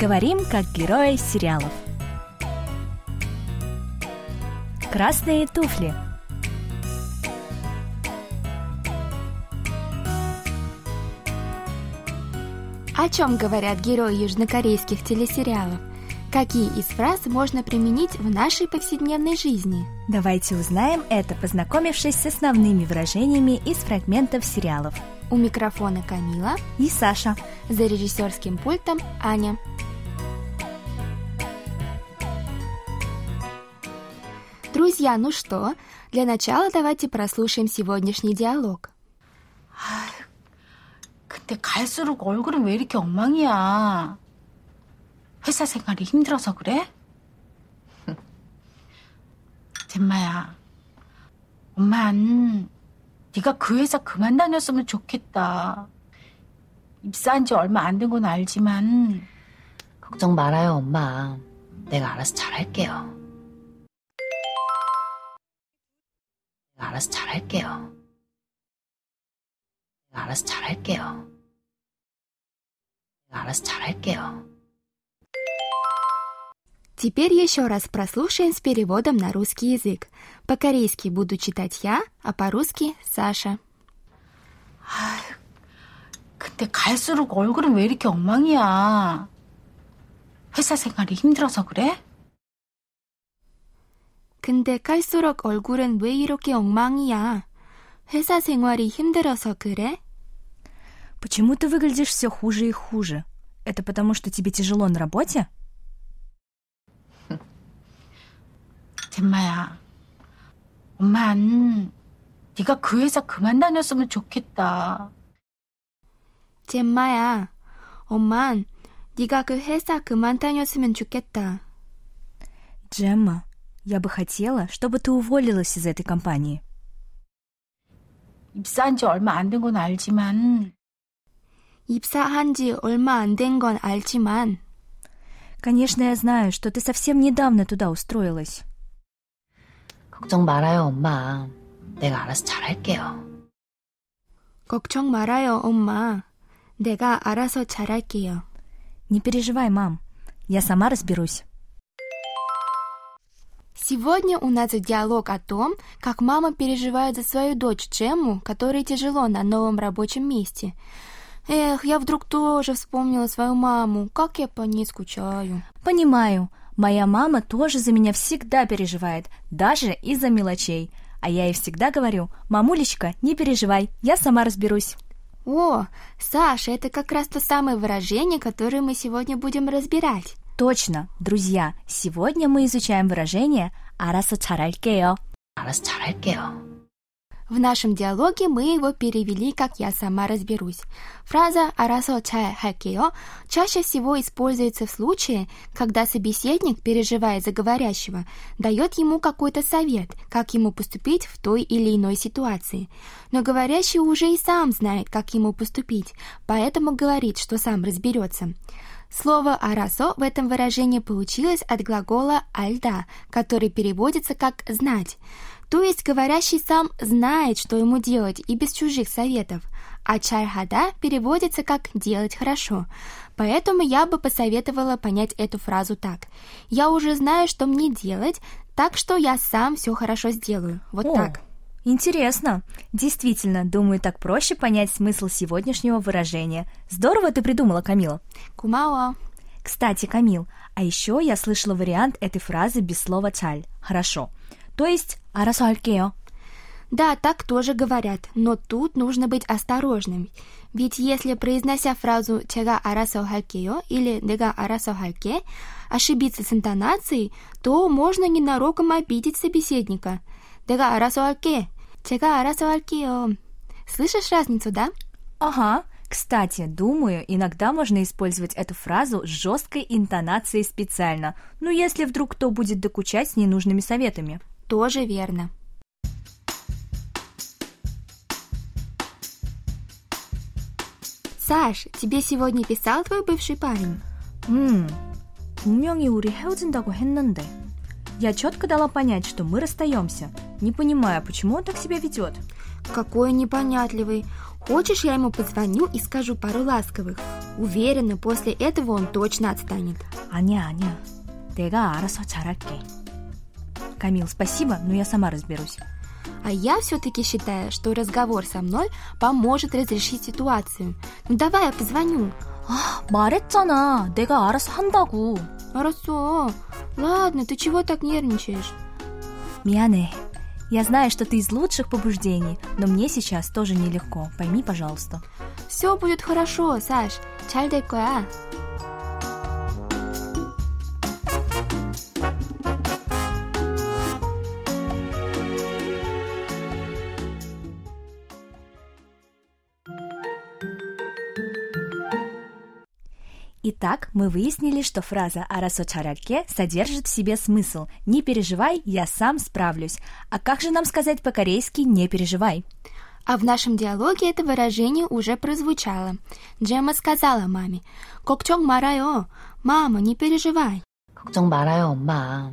Говорим, как герои сериалов. Красные туфли. О чем говорят герои южнокорейских телесериалов? Какие из фраз можно применить в нашей повседневной жизни? Давайте узнаем это, познакомившись с основными выражениями из фрагментов сериалов. У микрофона Камила И Саша. за режиссерским пультом Аня. Друзья, ну что, для начала давайте прослушаем сегодняшний диалог. 근데 갈수록 얼굴은 왜 이렇게 엉망이야? 회사 생활이 힘들어서 그래? 잼마야, 엄만 네가 그 회사 그만 다녔으면 좋겠다. 입사한 지 얼마 안 된 건 알지만 걱정 말아요, 엄마. 내가 알아서 잘할게요. 알아서 잘할게요. 내가 알아서 잘할게요. 내가 알아서 잘할게요. Теперь еще раз прослушаем с переводом на русский язык. По-корейски буду читать я, а по-русски Саша. 근데 갈수록 얼굴은 왜 이렇게 엉망이야? 회사 생활이 힘들어서 그래? 근데 갈수록 얼굴은 왜 이렇게 엉망이야? 회사 생활이 힘들어서 그래? Почему ты выглядишь все хуже и хуже? Это потому, что тебе тяжело на работе? 잼마야, 엄만 네가 그 회사 그만 다녔으면 좋겠다. 잼마야, 엄만 네가 그 회사 그만 다녔으면 좋겠다. Джемма, я бы хотела, чтобы ты уволилась из этой компании. 입사한 지 얼마 안 된 건 알지만 입사한 지 얼마 안 된 건 알지만 Конечно, я знаю, что ты совсем недавно туда устроилась. 걱정 말아요, 엄마. 내가 알아서 잘할게요. 걱정 말아요, 엄마. 내가 알아서 잘할게요. Не переживай, мам. Я сама разберусь. Сегодня у нас диалог о том, как мама переживает за свою дочь Джемму, которой тяжело на новом рабочем месте. Эх, я вдруг тоже вспомнила свою маму, как я по ней скучаю. Понимаю. Моя мама тоже за меня всегда переживает, даже из-за мелочей. А я ей всегда говорю, мамулечка, не переживай, я сама разберусь. О, Саша, это как раз то самое выражение, которое мы сегодня будем разбирать. Точно, друзья, сегодня мы изучаем выражение «알아서 잘할게요». 알아서 잘할게요. В нашем диалоге мы его перевели как «я сама разберусь». Фраза «알아서 잘 할게요» чаще всего используется в случае, когда собеседник, переживая за говорящего, дает ему какой-то совет, как ему поступить в той или иной ситуации. Но говорящий уже и сам знает, как ему поступить, поэтому говорит, что сам разберется. Слово «арасо» в этом выражении получилось от глагола «альда», который переводится как «знать». То есть говорящий сам знает, что ему делать, и без чужих советов. А чархада переводится как «делать хорошо». Поэтому я бы посоветовала понять эту фразу так. «Я уже знаю, что мне делать, так что я сам все хорошо сделаю». Вот О, так. Интересно. Действительно, думаю, так проще понять смысл сегодняшнего выражения. Здорово ты придумала, Камила. Кумао. Кстати, Камил, а еще я слышала вариант этой фразы без слова чаль. Хорошо. То есть арасалькео. Да, так тоже говорят, но тут нужно быть осторожным. Ведь если, произнося фразу «чега арасал или «дега арасал ошибиться с интонацией, то можно ненароком обидеть собеседника – 내가 알아서 할게», «제가 알아서 할게요». Слышишь разницу, да? Ага. Кстати, думаю, иногда можно использовать эту фразу с жесткой интонацией специально. Ну, если вдруг кто будет докучать с ненужными советами. Тоже верно. Саш, тебе сегодня писал твой бывший парень? 음, 분명히 우리 헤어진다고 했는데. Я четко дала понять, что мы расстаемся. Не понимаю, почему он так себя ведет. Какой непонятливый. Хочешь, я ему позвоню и скажу пару ласковых? Уверена, после этого он точно отстанет. 아니야, 아니야. 내가 알아서 잘할게. Камил, спасибо, но я сама разберусь. А я все-таки считаю, что разговор со мной поможет разрешить ситуацию. Ну давай я позвоню. 아, 말했잖아. 내가 알아서 한다고. Хорошо. Ладно, ты чего так нервничаешь? 미안해. Я знаю, что ты из лучших побуждений, но мне сейчас тоже нелегко. Пойми, пожалуйста. Все будет хорошо, Саш. 잘 될 거야. Итак, мы выяснили, что фраза «арасо чаральке» содержит в себе смысл «не переживай, я сам справлюсь». А как же нам сказать по-корейски «не переживай»? А в нашем диалоге это выражение уже прозвучало. Джема сказала маме, «걱정 말아요. Мама, не переживай». 걱정 말아요, 엄마.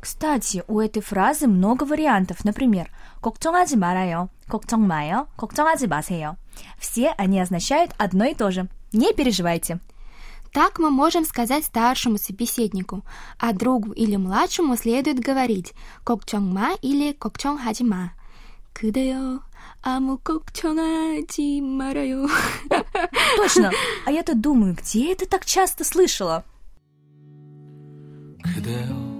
Кстати, у этой фразы много вариантов. Например, «걱정하지 말아요», «걱정 마요», «걱정하지 마세요». Все они означают одно и то же. Не переживайте. Так мы можем сказать старшему собеседнику, а другу или младшему следует говорить 걱정마 или 걱정하지마. 그대여 아무 걱정하지 말아요. Точно. А я-то думаю, где это так часто слышала? 그대여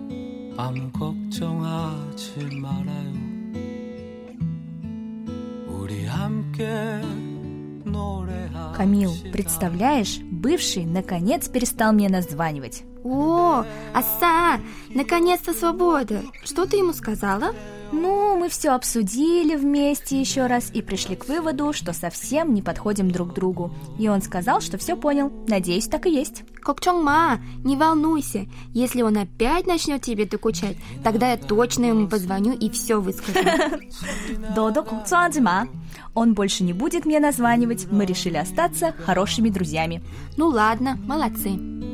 아무 걱정하지 말아요 우리 함께 노래하 Камил, представляешь, бывший наконец перестал мне названивать. О, Аса, наконец-то свобода. Что ты ему сказала? Ну, все обсудили вместе еще раз и пришли к выводу, что совсем не подходим друг другу. И он сказал, что все понял. Надеюсь, так и есть. Кокчонг Ма, не волнуйся. Если он опять начнет тебе докучать, тогда я точно ему позвоню и все выскажу. Додо Кокчонг Ма. Он больше не будет мне названивать. Мы решили остаться хорошими друзьями. Ну ладно, молодцы.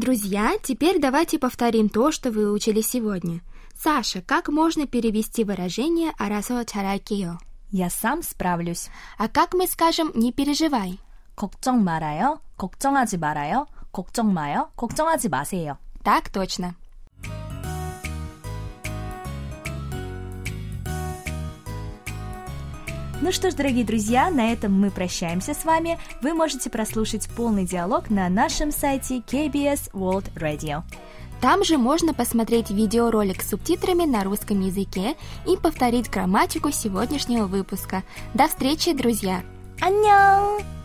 Друзья, теперь давайте повторим то, что вы учили сегодня. Саша, как можно перевести выражение «арасо чаракио»? Я сам справлюсь. А как мы скажем «не переживай»? 걱정 말아요. 걱정하지 말아요. 걱정 마요. 걱정하지 마세요. Так точно. Ну что ж, дорогие друзья, на этом мы прощаемся с вами. Вы можете прослушать полный диалог на нашем сайте KBS World Radio. Там же можно посмотреть видеоролик с субтитрами на русском языке и повторить грамматику сегодняшнего выпуска. До встречи, друзья! 안녕!